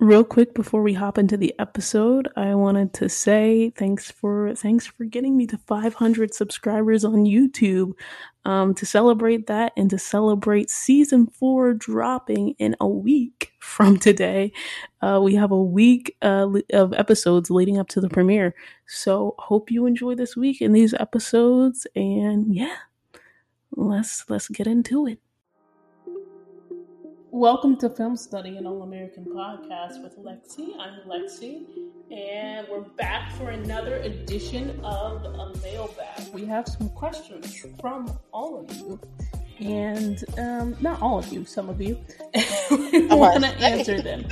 real quick before we hop into the episode, I wanted to say thanks for thanks for getting me to 500 subscribers on YouTube. Um, to celebrate that and to celebrate season four dropping in a week from today, uh, we have a week uh, of episodes leading up to the premiere. So hope you enjoy this week and these episodes, and yeah, let's let's get into it. Welcome to Film Study, an All American podcast with Lexi. I'm Lexi, and we're back for another edition of a mailbag. We have some questions from all of you, and um, not all of you, some of you. we want to answer them.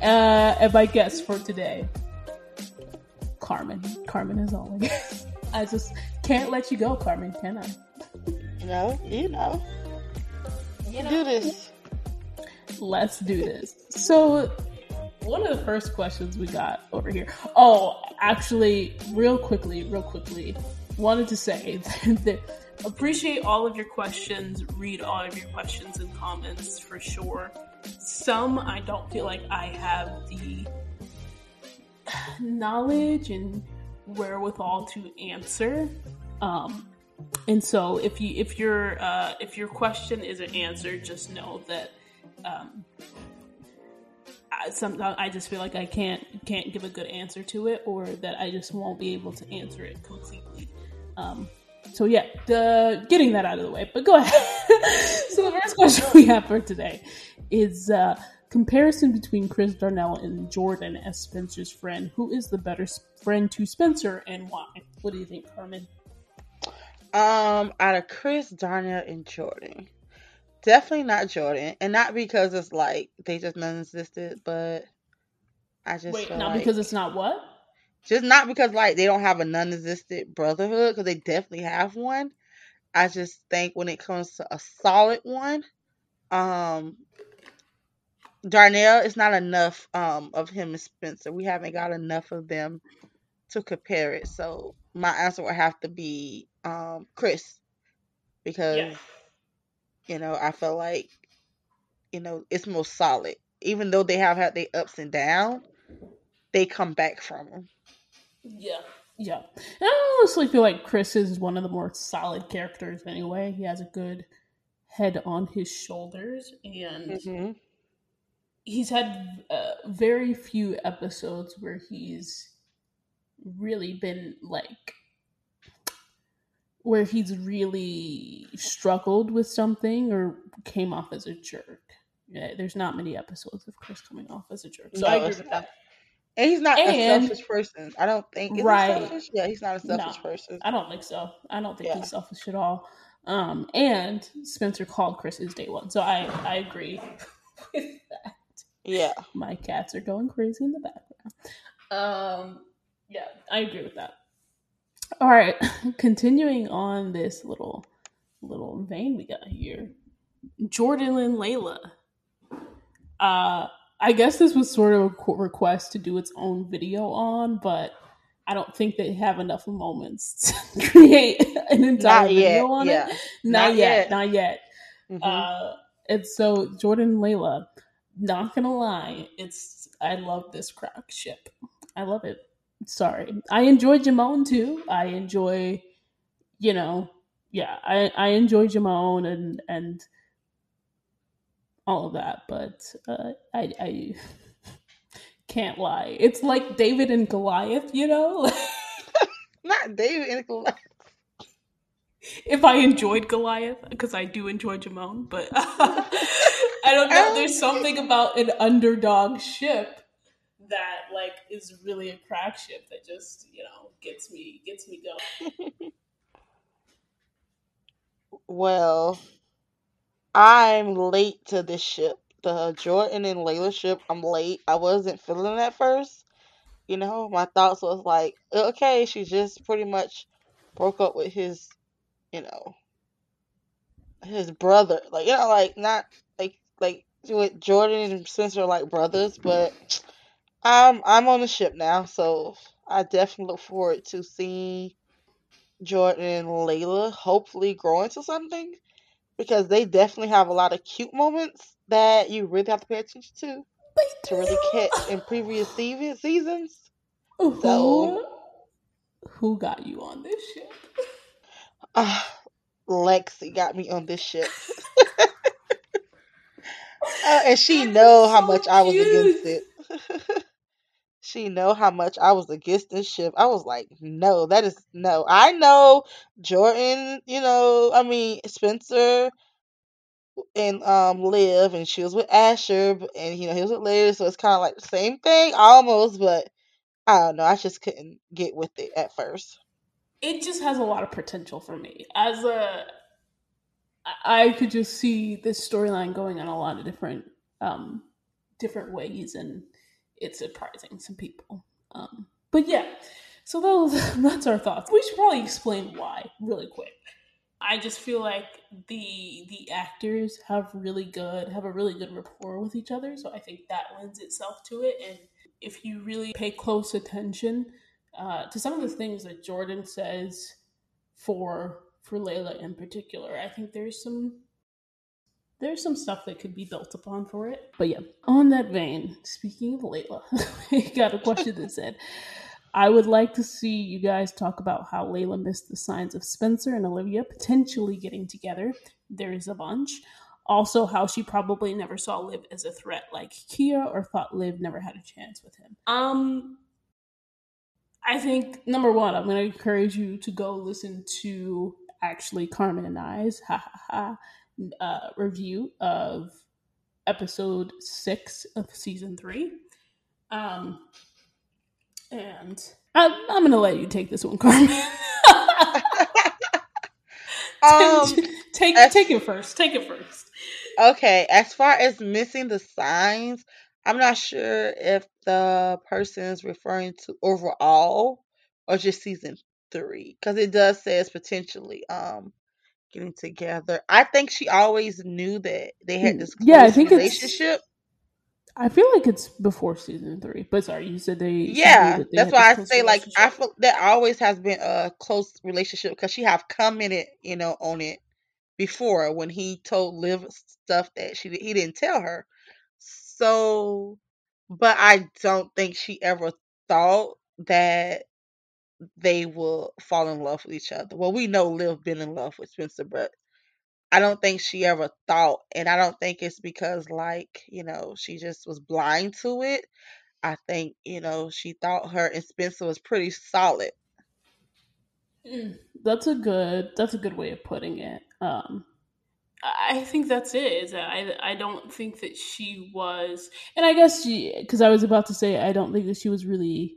Uh, and my guest for today, Carmen. Carmen, as always. I just can't let you go, Carmen, can I? No, you know. You know. do this let's do this. So, one of the first questions we got over here. Oh, actually, real quickly, real quickly, wanted to say that appreciate all of your questions, read all of your questions and comments for sure. Some I don't feel like I have the knowledge and wherewithal to answer. Um, and so if you if your uh, if your question isn't answered, just know that um, I, sometimes I just feel like I can't can't give a good answer to it, or that I just won't be able to answer it completely. Um, so yeah, the getting that out of the way. But go ahead. so the first question we have for today is uh, comparison between Chris Darnell and Jordan as Spencer's friend. Who is the better friend to Spencer, and why? What do you think, Carmen? Um, out of Chris Darnell and Jordan, Definitely not Jordan, and not because it's like they just non-existed, but I just wait. Not like, because it's not what. Just not because like they don't have a non-existent brotherhood, because they definitely have one. I just think when it comes to a solid one, um, Darnell is not enough um of him and Spencer. We haven't got enough of them to compare it. So my answer would have to be um Chris because. You know, I feel like, you know, it's more solid. Even though they have had their ups and downs, they come back from them. Yeah. Yeah. And I honestly feel like Chris is one of the more solid characters anyway. He has a good head on his shoulders and mm-hmm. he's had uh, very few episodes where he's really been like where he's really struggled with something or came off as a jerk. Yeah, there's not many episodes of Chris coming off as a jerk. So no, I agree with that. And he's not and, a selfish person. I don't think is right. He yeah, he's not a selfish no, person. I don't think so. I don't think yeah. he's selfish at all. Um, and Spencer called Chris his day one, so I I agree with that. Yeah, my cats are going crazy in the background. Um, yeah, I agree with that. All right, continuing on this little little vein we got here. Jordan and Layla. Uh, I guess this was sort of a request to do its own video on, but I don't think they have enough moments to create an entire video on yeah. it. Not, not yet, yet, not yet. Mm-hmm. Uh, and so Jordan and Layla, not gonna lie, it's I love this crack ship. I love it sorry. I enjoy Jamon too. I enjoy, you know, yeah, I I enjoy Jamon and and all of that, but uh, I I can't lie. It's like David and Goliath, you know. Not David and Goliath. If I enjoyed Goliath, because I do enjoy Jamon, but I don't know. There's something about an underdog ship that like is really a crack ship that just you know gets me gets me going. well, I'm late to this ship. The Jordan and Layla ship. I'm late. I wasn't feeling at first. You know, my thoughts was like, okay, she just pretty much broke up with his, you know, his brother. Like you know, like not like like with Jordan and Spencer like brothers, but I'm I'm on the ship now, so I definitely look forward to seeing Jordan and Layla hopefully grow into something because they definitely have a lot of cute moments that you really have to pay attention to. They to really catch in previous seasons. do. So, Who who got you on this ship? uh, Lexi got me on this ship. Uh, and she know how so much I was against it. she know how much I was against this ship. I was like, no, that is no. I know Jordan, you know, I mean Spencer and um Liv and she was with Asher and you know he was with Larry, so it's kinda like the same thing almost, but I don't know, I just couldn't get with it at first. It just has a lot of potential for me. As a I could just see this storyline going in a lot of different um different ways and it's surprising some people. Um but yeah. So those that's our thoughts. We should probably explain why really quick. I just feel like the the actors have really good have a really good rapport with each other, so I think that lends itself to it. And if you really pay close attention uh, to some of the things that Jordan says for for Layla in particular, I think there's some there's some stuff that could be built upon for it. But yeah, on that vein, speaking of Layla, we got a question that said, I would like to see you guys talk about how Layla missed the signs of Spencer and Olivia potentially getting together. There is a bunch. Also, how she probably never saw Liv as a threat like Kia or thought Liv never had a chance with him. Um, I think number one, I'm going to encourage you to go listen to actually Carmen and I's ha ha ha uh, review of episode six of season three. Um, and I'm, I'm gonna let you take this one, Carmen. Um take as take it first. Take it first. Okay, as far as missing the signs, I'm not sure if the person is referring to overall or just season three, because it does say it's potentially um getting together. I think she always knew that they had Mm, this Yeah, I close think relationship. I feel like it's before season three. But sorry, you said they. Yeah, that they that's why I say like I feel that always has been a close relationship because she have commented, you know, on it before when he told Liv stuff that she he didn't tell her. So, but I don't think she ever thought that they will fall in love with each other. Well, we know Liv been in love with Spencer, but I don't think she ever thought, and I don't think it's because like you know she just was blind to it. I think you know she thought her and Spencer was pretty solid. Mm, That's a good. That's a good way of putting it. Um, I think that's it. I I don't think that she was, and I guess she because I was about to say I don't think that she was really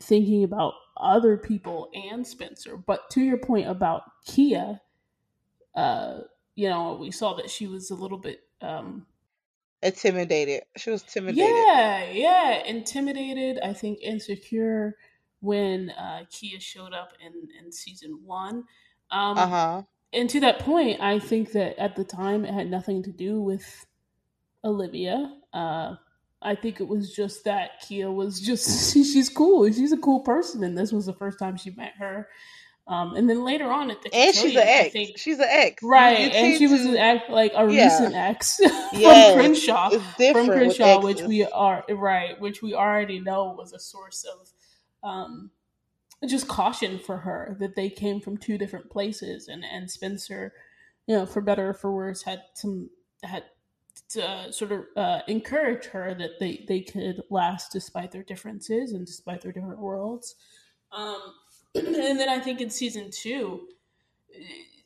thinking about other people and Spencer. But to your point about Kia, uh, you know, we saw that she was a little bit, um, Intimidated. She was intimidated. yeah, yeah, intimidated. I think insecure when uh, Kia showed up in in season one. Um Uh Um, huh. and to that point, I think that at the time it had nothing to do with Olivia. Uh, I think it was just that Kia was just she's cool. She's a cool person, and this was the first time she met her. Um, and then later on at the And she's an ex. think She's an ex. Right, you and she was an ex, like a yeah recent ex from. Crenshaw, It's from Crenshaw, which we are right, which we already know was a source of um, just caution for her that they came from two different places, and and Spencer, you know, for better or for worse, had some had to uh, sort of uh, encourage her that they they could last despite their differences and despite their different worlds. Um, and then I think in season two,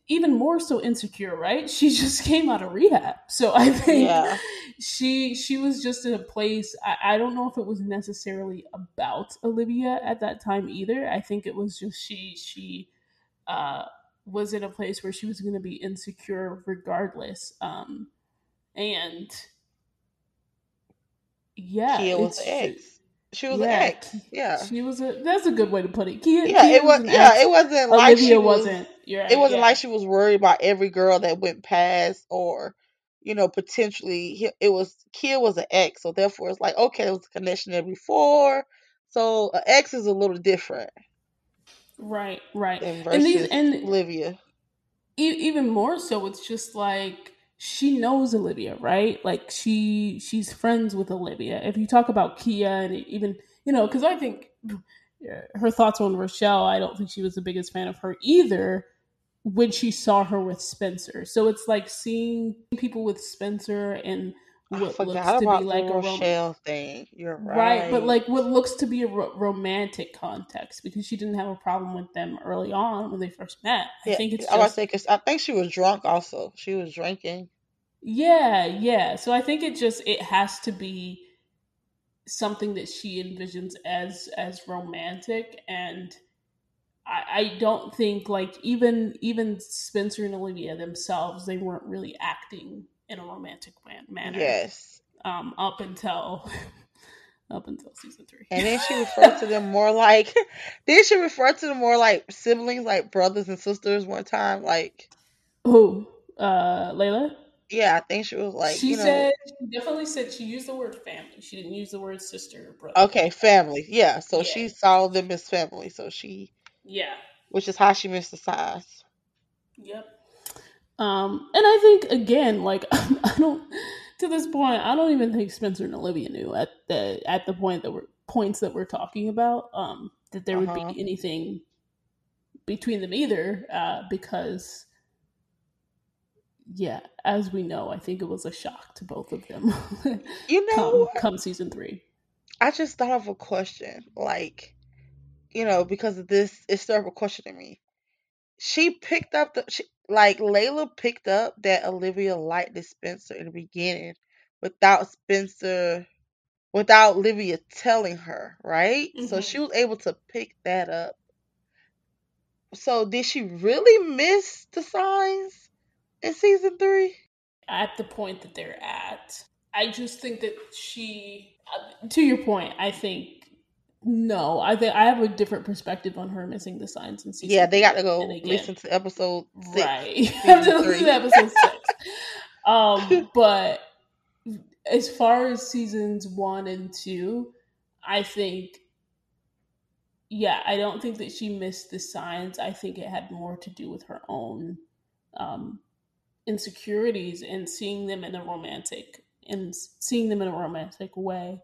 even more so insecure, right? She just came out of rehab, so I think Yeah. she she was just in a place. I, I don't know if it was necessarily about Olivia at that time either. I think it was just she she uh, was in a place where she was going to be insecure regardless. Um, and yeah, Kia was an ex. She was an yeah. ex. Yeah. She was a. That's a good way to put it. Kia Yeah, Kia it was was yeah, ex. it wasn't like she was wasn't. You're it wasn't Yeah. like she was worried about every girl that went past or you know, potentially it was Kia was an ex, so therefore it's like okay, there was a connection there before. So an ex is a little different Right. Right. And these and Olivia. e- even more so, it's just like she knows Olivia, right? Like she she's friends with Olivia. If you talk about Kia and even you know, because I think her thoughts on Rochelle, I don't think she was the biggest fan of her either when she saw her with Spencer. So it's like seeing people with Spencer and I what looks to be like a Rochelle thing. You're right, but like what looks to be a ro- romantic context because she didn't have a problem with them early on when they first met. I Yeah, think it's I was just say because I think she was drunk. Also, she was drinking. yeah, yeah. So I think it just it has to be something that she envisions as as romantic and I, I don't think like even even Spencer and Olivia themselves they weren't really acting in a romantic man- manner Yes, um up until up until season three. and then she referred to them more like. then she referred to them more like siblings, like brothers and sisters. One time, like Who? Uh Layla? yeah, I think she was like, She you know, said she definitely said she used the word family. She didn't use the word sister or brother. okay, family. Yeah, so Yeah. she saw them as family. So she, Yeah. which is how she missed the signs. Yep. Um, and I think again, like I don't to this point, I don't even think Spencer and Olivia knew at the at the point that we're points that we're talking about, um, that there would Uh-huh. be anything between them either, uh, because yeah, as we know, I think it was a shock to both of them You know, come come season three. I just thought of a question, like, you know, because of this, it started a question to me. She picked up the, she, like, Layla picked up that Olivia liked this Spencer in the beginning without Spencer, without Olivia telling her, right? So Mhm. she was able to pick that up. So did she really miss the signs in season three? At the point that they're at, I just think that she, uh, to your point, I think no, I think I have a different perspective on her missing the signs in season. Yeah, they got to go listen to episode six. right? Have to listen to episode six. Um, but as far as seasons one and two, I think, yeah, I don't think that she missed the signs. I think it had more to do with her own um, insecurities and seeing them in a romantic and seeing them in a romantic way,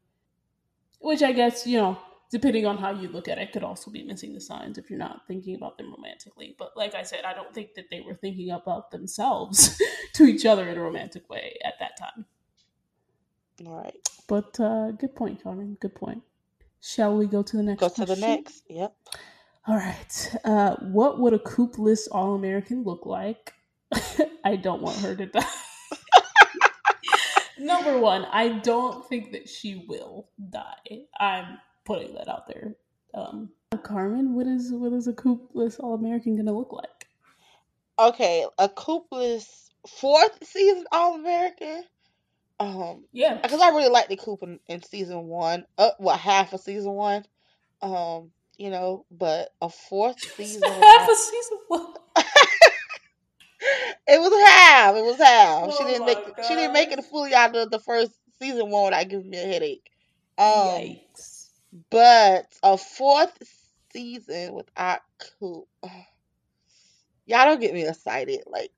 which I guess you know, depending on how you look at it, could also be missing the signs if you're not thinking about them romantically. But like I said, I don't think that they were thinking about themselves to each other in a romantic way at that time. All right, But uh, good point, Carmen. Good point. Shall we go to the next go to the next. Yep. All right. Uh, what would a Coopless All American look like? I don't want her to die. Number one, I don't think that she will die. I'm putting that out there. Um, Carmen, what is what is a Coopless All American gonna look like? Okay, a Coopless fourth season All American. Um, Yeah, because I really liked the Coop in, in season one. Uh, what half of season one? Um, you know, but a fourth season. half without- a season one. it was half. It was half. she Oh didn't my make. She didn't make it fully out of the first season one without giving me a headache. Um, Yikes! But a fourth season without Coop. Y'all don't get me excited. Like,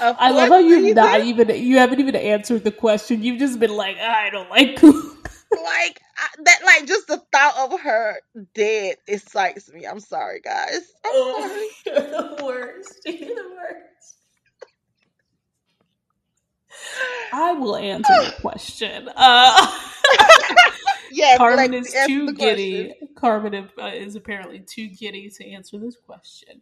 I love how you've season? not even you haven't even answered the question. You've just been like, ah, I don't like like I, that like just the thought of her dead excites me i'm sorry guys i'm sorry You're the worst. You're the worst. I will answer the question. Uh, yes Carmen like, is too giddy. question. Carmen uh, is apparently too giddy to answer this question.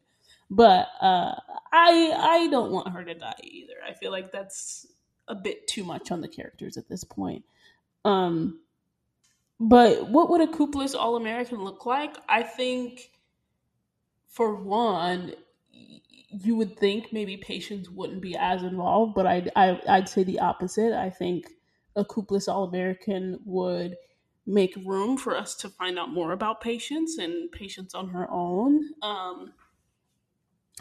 But uh, I I don't want her to die either. I feel like that's a bit too much on the characters at this point. Um, but what would a Coopless All American look like? I think, for one, you would think maybe Patience wouldn't be as involved, but I'd, I, I'd say the opposite. I think a Coopless All American would make room for us to find out more about Patience and Patience on her own. Um,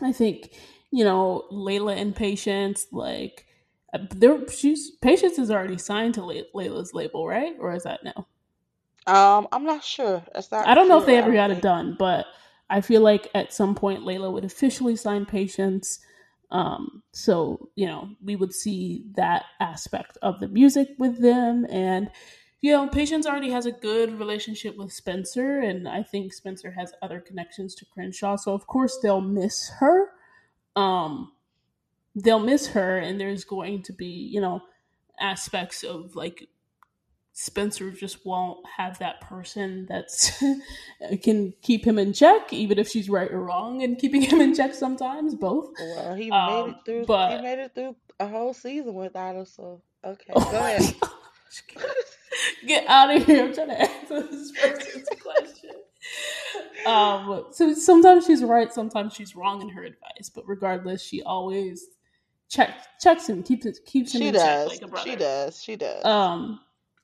I think, you know, Layla and Patience, like, uh, there, she's Patience is already signed to Lay- Layla's label, right? Or is that no? um i'm not sure that's not I don't know if they ever got it done, but I feel like at some point Layla would officially sign Patience. Um, so you know we would see that aspect of the music with them, and you know Patience already has a good relationship with Spencer, and I think Spencer has other connections to Crenshaw. So of course they'll miss her. Um, they'll miss her, and there's going to be you know aspects of like Spencer just won't have that person that's can keep him in check, even if she's right or wrong, and keeping him in check sometimes, both. Well, he made it Um, through. He made it through a whole season without her. So okay, oh go ahead. get out of here! I'm trying to answer this person's question. Um, so sometimes she's right, sometimes she's wrong in her advice, but regardless, she always checks checks him, keeps it keeps him She in check does. like a She does. She does. Um,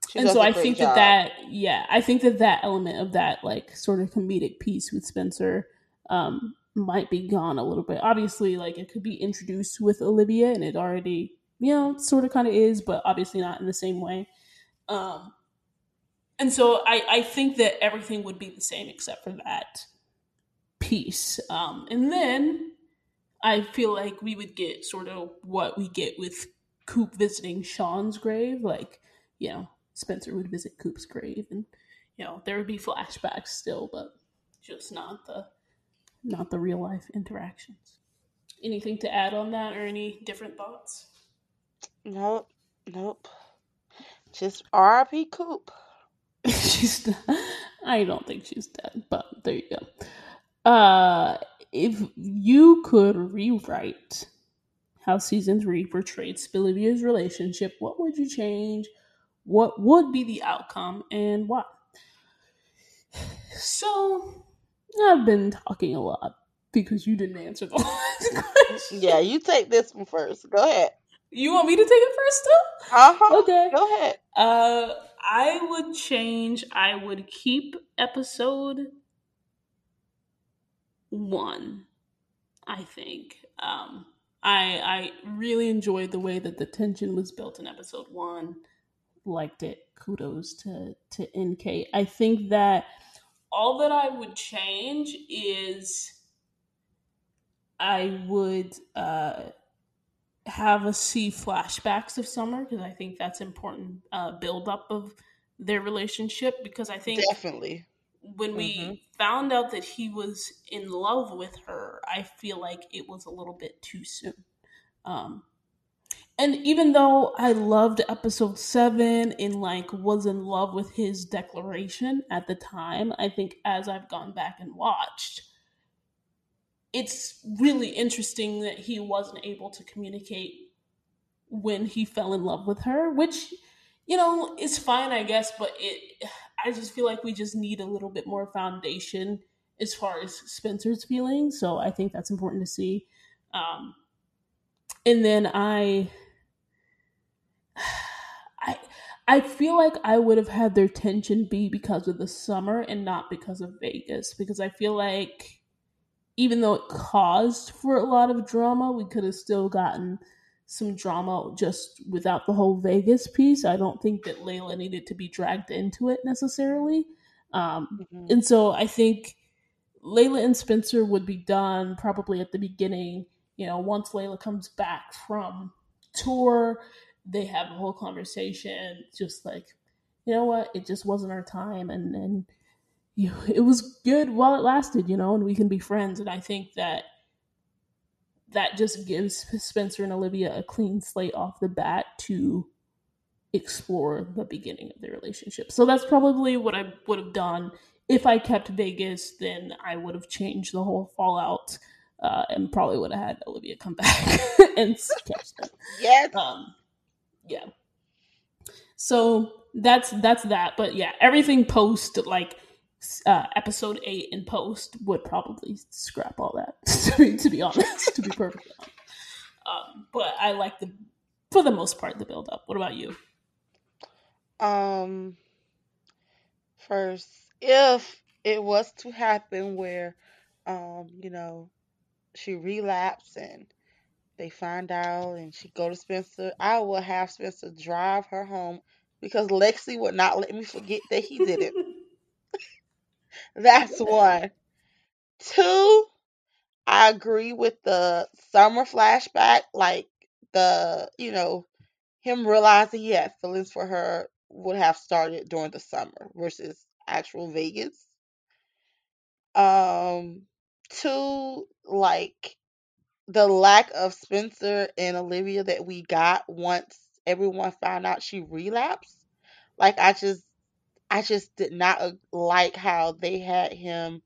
She and so I think that that yeah, I think that that element of that like sort of comedic piece with Spencer um might be gone a little bit. Obviously, like it could be introduced with Olivia, and it already you know sort of kind of is, but obviously not in the same way. Um, and so I I think that everything would be the same except for that piece. Um, and then I feel like we would get sort of what we get with Coop visiting Sean's grave. Like, you know, Spencer would visit Coop's grave, and you know there would be flashbacks still, but just not the not the real life interactions. Anything to add on that, or any different thoughts? Nope. Nope. Just R.I.P. Coop. she's not, I don't think she's dead, but there you go. Uh, if you could rewrite how season three portrayed Olivia's relationship, what would you change? What would be the outcome, and why? So, I've been talking a lot because you didn't answer the last question. Yeah, you take this one first. Go ahead. You want me to take it first, still? Uh huh. Okay. Go ahead. Uh, I would change. I would keep episode one. I think. Um, I I really enjoyed the way that the tension was built in episode one. Liked it. Kudos to to NK. I think that all that I would change is I would uh have us see flashbacks of Summer because I think that's important uh, build up of their relationship because I think Definitely. when we Mhm. found out that he was in love with her, I feel like it was a little bit too soon. Um, and even though I loved episode seven and like was in love with his declaration at the time, I think as I've gone back and watched, it's really interesting that he wasn't able to communicate when he fell in love with her, which you know is fine, I guess. But it, I just feel like we just need a little bit more foundation as far as Spencer's feelings. So I think that's important to see. Um, and then I, I, I feel like I would have had their tension be because of the summer and not because of Vegas, because I feel like even though it caused for a lot of drama, we could have still gotten some drama just without the whole Vegas piece. I don't think that Layla needed to be dragged into it necessarily. Um, Mhm. and so I think Layla and Spencer would be done probably at the beginning. You know, once Layla comes back from tour, they have a whole conversation, just like, you know what, it just wasn't our time, and and you it was good while it lasted, you know, and we can be friends. And I think that that just gives Spencer and Olivia a clean slate off the bat to explore the beginning of their relationship. So that's probably what I would have done. If I kept Vegas, then I would have changed the whole fallout uh, and probably would have had Olivia come back and catch them. Yes. Um, yeah. So that's that's that. But yeah, everything post like uh, episode eight in post would probably scrap all that. to, be, to be honest, to be perfectly honest. Um, but I like the for the most part the build up. What about you? Um. First, if it was to happen where, um, you know, she relapsed and they find out and she go to Spencer, I will have Spencer drive her home because Lexi would not let me forget that he did it. That's one. Two, I agree with the summer flashback, like the you know him realizing he had feelings for her would have started during the summer versus actual Vegas. Um, two, like the lack of Spencer and Olivia that we got once everyone found out she relapsed. Like I just, I just did not uh, like how they had him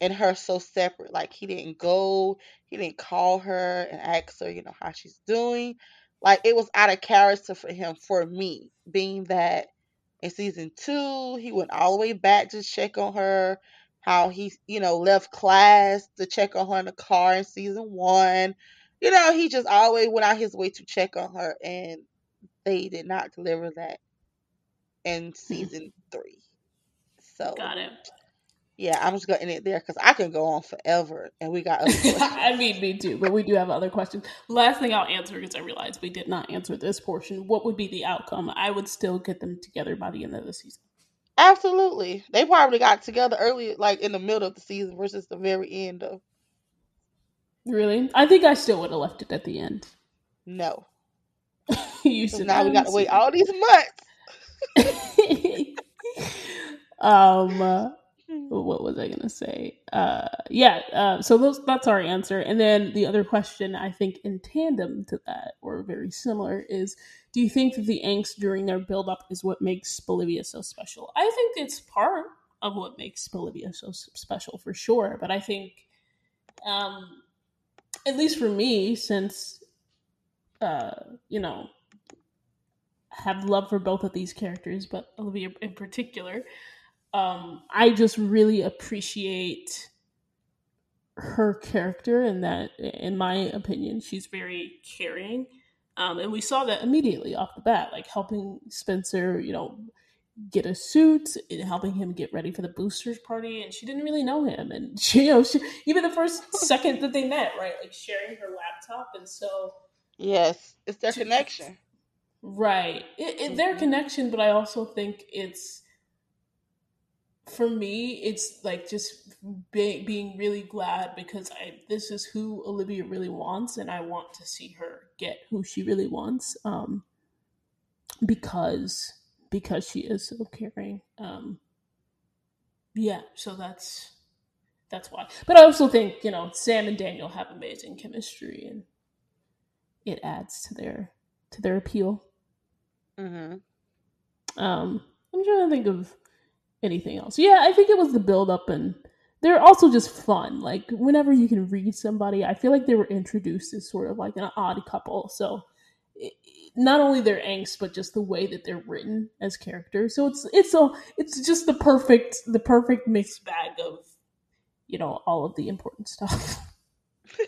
and her so separate. Like he didn't go, he didn't call her and ask her, you know, how she's doing. Like it was out of character for him, for me, being that in season two, he went all the way back to check on her. How he, you know, left class to check on her in the car in season one. You know, he just always went out his way to check on her, and they did not deliver that in Hmm. season three. So Got it. yeah, I'm just gonna end it there because I can go on forever, and we got other. I mean, me too, but we do have other questions. Last thing I'll answer because I realized we did not answer this portion. What would be the outcome? I would still get them together by the end of the season. Absolutely, they probably got together early, like in the middle of the season versus the very end of. Really? I think I still would have left it at the end. No, you so now we got to wait all these months. serious." um, uh. What was I gonna say? Uh, yeah. Uh, so those that's our answer. And then the other question, I think, in tandem to that, or very similar, is: Do you think that the angst during their build-up is what makes Bolivia so special? I think it's part of what makes Bolivia so special for sure. But I think, um, at least for me, since uh, you know, have love for both of these characters, but Olivia in particular, um, I just really appreciate her character and that in my opinion she's very caring. Um, and we saw that immediately off the bat like helping spencer you know get a suit and helping him get ready for the boosters party and she didn't really know him. And she, you know she, even the first second that they met right like sharing her laptop. And so Yes, it's their to, connection. right. It, it, their hmm connection but i also think it's for me, it's like just be, being really glad because I this is who Olivia really wants, and I want to see her get who she really wants. Um, because because she is so caring. Um, yeah, so that's that's why. But I also think you know Sam and Daniel have amazing chemistry, and it adds to their to their appeal. hmm Um, I'm trying to think of anything else. Yeah, I think it was the build up and they're also just fun. Like whenever you can read somebody, I feel like they were introduced as sort of like an odd couple. So it, not only their angst, but just the way that they're written as characters. So it's it's so it's just the perfect the perfect mixed bag of you know all of the important stuff.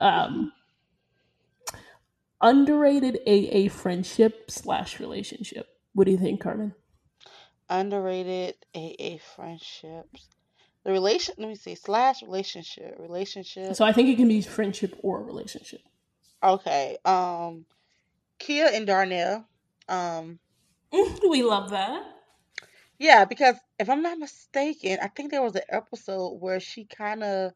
um, underrated AA friendship slash relationship. What do you think, Carmen? Underrated AA friendships. The relation. Let me see. Slash relationship. Relationship. So I think it can be friendship or relationship. Okay. Um, Kia and Darnell. Um, we love that. yeah, because if I'm not mistaken, I think there was an episode where she kind of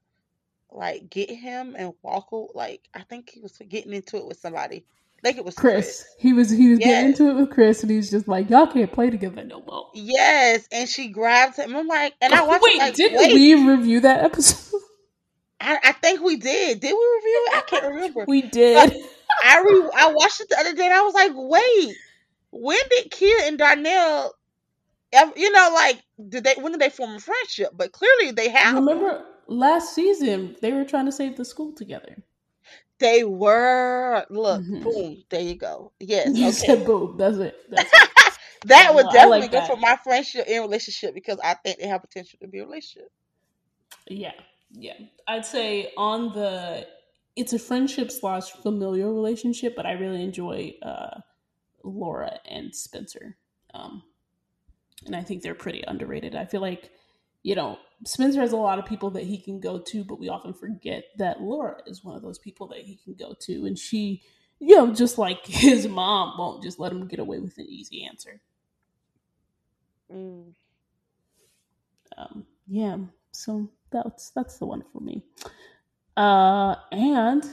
like get him and walk. Like I think he was getting into it with somebody. Think it was Chris. Chris. He was he was getting into it with Chris, and he's just like, y'all can't play together no more. Yes, and she grabs him. I'm like, and I watched it Wait, like, didn't wait, we review that episode? I, I think we did. Did we review it? I can't remember. we But did. I re I watched it the other day and I was like, wait, when did Kia and Darnell ever, you know, like, did they, when did they form a friendship? But clearly they have. Remember last season they were trying to save the school together. They were, look, hmm boom, there you go. Yes, You okay. said boom. That's it. That's it. That would definitely like go for my friendship and relationship because I think they have potential to be a relationship. Yeah, yeah. I'd say on the it's a friendship slash familial relationship, but I really enjoy uh, Laura and Spencer. Um, and I think they're pretty underrated. I feel like, you know, Spencer has a lot of people that he can go to, but we often forget that Laura is one of those people that he can go to. And she, you know, just like his mom won't just let him get away with an easy answer. Mm. Um, yeah, so that's that's the one for me. Uh, and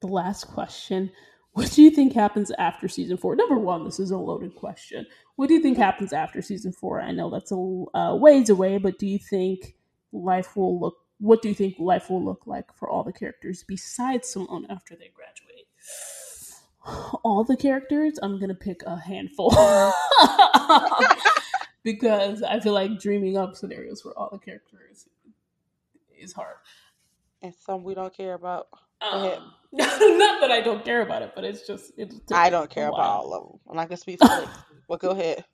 the last question: What do you think happens after season four? Number one, this is a loaded question. What do you think happens after season four? I know that's a uh, ways away, but do you think life will look? What do you think life will look like for all the characters besides Simone after they graduate? All the characters, I'm gonna pick a handful because I feel like dreaming up scenarios for all the characters is hard. And some we don't care about. Um, not that I don't care about it, but it's just it's I don't care about all of them. I'm not gonna speak for Lexi. but go ahead.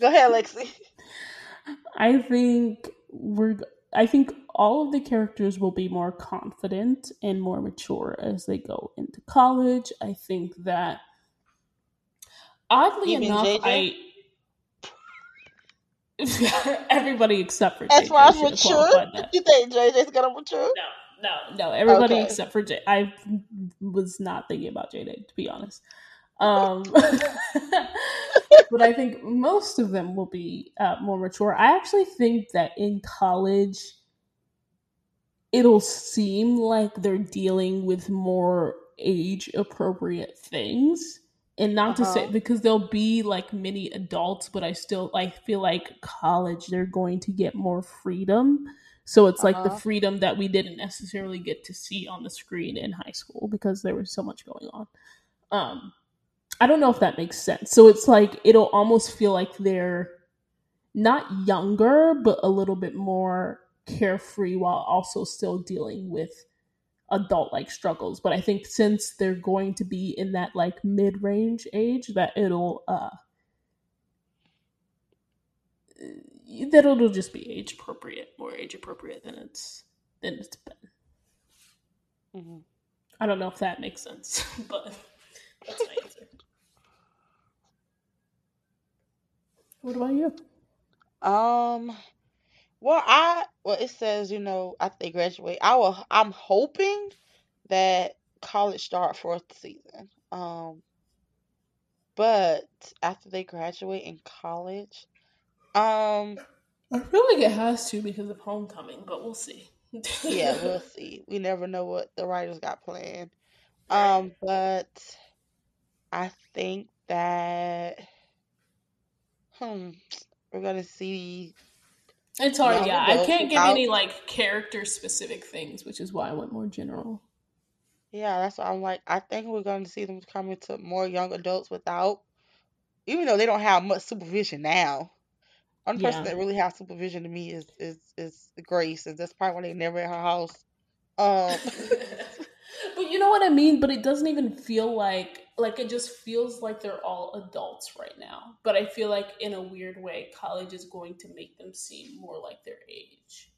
Go ahead, Lexi. I think we're. I think all of the characters will be more confident and more mature as they go into college. I think that oddly mean enough, JJ? I everybody except for As JJ far as mature, you think JJ's gonna mature? No, no, no. Everybody Okay. except for J. I was not thinking about Jada to be honest. Um, but I think most of them will be uh, more mature. I actually think that in college, it'll seem like they're dealing with more age appropriate things. And not to say Uh-huh. because they'll be like many adults, but I still I feel like college they're going to get more freedom. So it's like the Uh-huh. freedom that we didn't necessarily get to see on the screen in high school because there was so much going on. Um I don't know if that makes sense. So it's like it'll almost feel like they're not younger, but a little bit more carefree while also still dealing with adult like struggles. But I think since they're going to be in that like mid range age, that it'll uh that it'll just be age appropriate, more age appropriate than it's than it's been. Mhm. I don't know if that makes sense, but that's my answer. What about you? Um. Well, I well it says you know after they graduate, I will. I'm hoping that college start fourth season. Um. But after they graduate in college, um, I feel like it has to because of homecoming, but we'll see. yeah, we'll see. We never know what the writers got planned. Um, but I think that hmm, we're gonna see It's hard, yeah. I can't give without. any like character specific things, which is why I went more general. Yeah, that's why I'm like. I think we're gonna see them coming to more young adults without, even though they don't have much supervision now. One person that really has supervision to me is is is Grace, and that's probably why they never at her house. Um, but you know what I mean? But it doesn't even feel like like it just feels like they're all adults right now. But I feel like in a weird way, college is going to make them seem more like their age.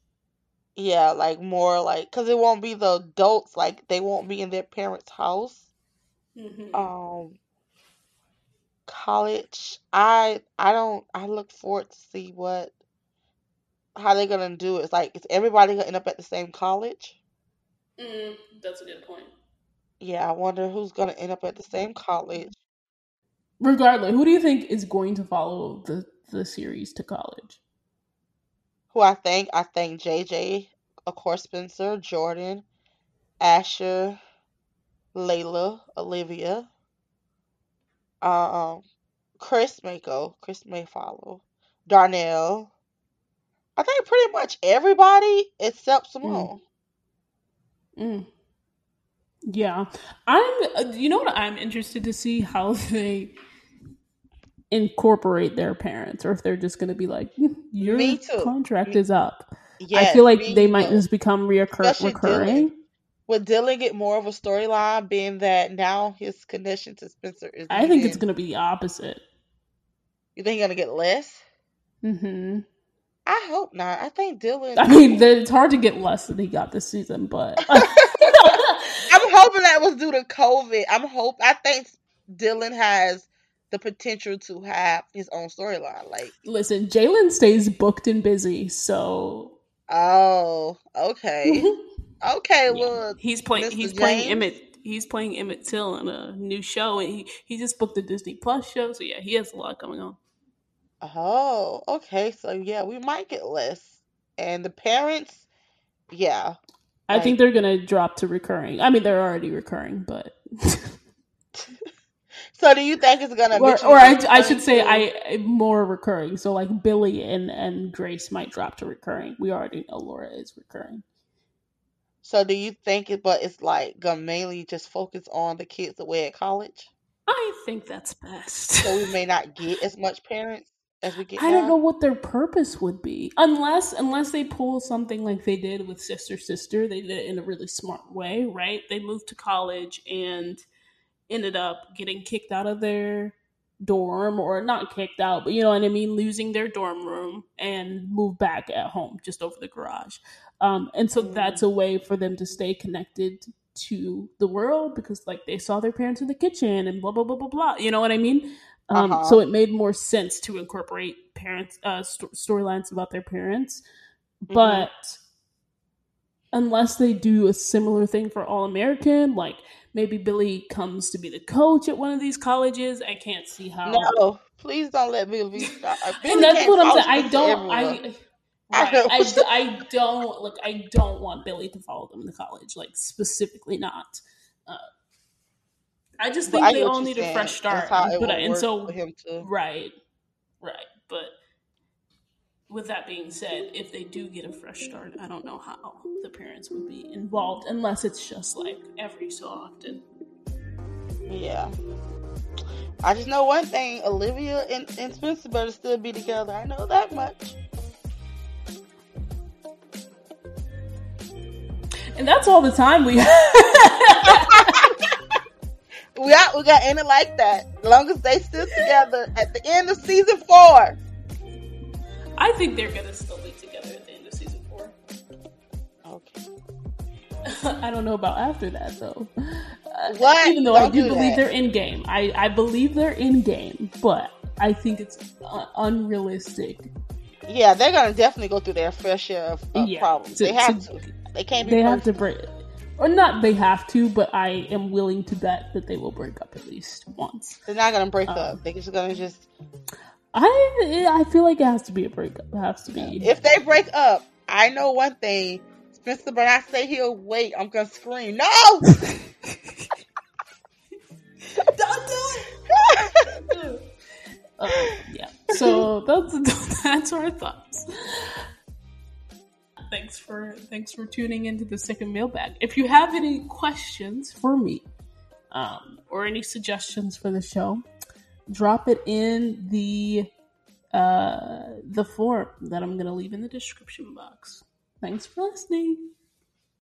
yeah, like more like because it won't be the adults, like they won't be in their parents' house. hmm Um, college, I I don't I look forward to see what how they're gonna do it. It's like is everybody gonna end up at the same college? Mm, that's a good point. Yeah, I wonder who's gonna end up at the same college. Regardless, who do you think is going to follow the the series to college? Who I think I think JJ, of course Spencer, Jordan, Asher, Layla, Olivia, um, Chris may go. Chris may follow. Darnell. I think pretty much everybody except Mm, Simone. mm. Yeah, I'm. You know what? I'm interested to see how they incorporate their parents, or if they're just going to be like, "Mm, Me "Your too. contract is up." I feel like they might just become reoccur- Dylan. recurring. Would Dylan get more of a storyline, being that now his connection to Spencer is I think it's going to be the opposite. You think he's gonna get less? hmm I hope not. I think Dylan. I mean, it's hard to get less than he got this season, but hoping that was due to COVID. I'm hope. I think Dylan has the potential to have his own storyline. Like, listen, Jalyn stays booked and busy, so oh, okay, okay. yeah, Well, he's playing. Mr. He's playing Emmett. He's playing Emmett Till in a new show, and he he just booked a Disney Plus show. So yeah, he has a lot going on. Oh, okay. So yeah, we might get less, and the parents, yeah. I Like- think they're gonna drop to recurring. I mean, they're already recurring, but So do you think it's gonna? or, or I, I should say I more recurring. So like Billy and and Grace might drop to recurring. We already know Laura is recurring. So do you think it? But it's like gonna mainly just focus on the kids away at college. I think that's best. So we may not get as much parents as we get I don't know what their purpose would be, unless unless they pull something like they did with Sister Sister. They did it in a really smart way, right? They moved to college and ended up getting kicked out of their dorm, or not kicked out, but you know what I mean, losing their dorm room and moved back at home, just over the garage. Um, and so Mm. that's a way for them to stay connected to the world because like they saw their parents in the kitchen and blah blah blah blah blah. You know what I mean? Um, Uh-huh. So it made more sense to incorporate parents uh, st- storylines about their parents, Mhm. but unless they do a similar thing for All American, like maybe Billy comes to be the coach at one of these colleges, I can't see how. No, please don't let Billy be. uh, and that's what I'm saying. I don't. I. I Right. I, d- I don't look. I don't want Billy to follow them to college. Like specifically, not. Uh, I just think I they all you're need a fresh start. That's how it but and so for him to. Right, right. But with that being said, if they do get a fresh start, I don't know how the parents would be involved unless it's just like every so often. Yeah. I just know one thing: Olivia and, and Spencer better still be together. I know that much. And that's all the time we have. We got we got ended like that. As long as they still together at the end of season four. I think they're gonna still be together at the end of season four. Okay. I don't know about after that though. Uh, What? Even though I Don't do do believe that. they're in game, I I believe they're in game, but I think it's uh, unrealistic. Yeah, they're gonna definitely go through their fair share of, of Yeah, problems. to- they have to- to. They can't be They have to break, or not. They have to, but I am willing to bet that they will break up at least once. They're not gonna break Um, up. They're just gonna just I I feel like it has to be a breakup. It has to be. if they break up, I know one thing. Spencer but I say he'll wait, I'm gonna scream. No Don't do it Uh, yeah. So that's that's our thoughts. Thanks for thanks for tuning into the second mailbag. If you have any questions for me, um, or any suggestions for the show, drop it in the uh, the form that I'm gonna leave in the description box. Thanks for listening.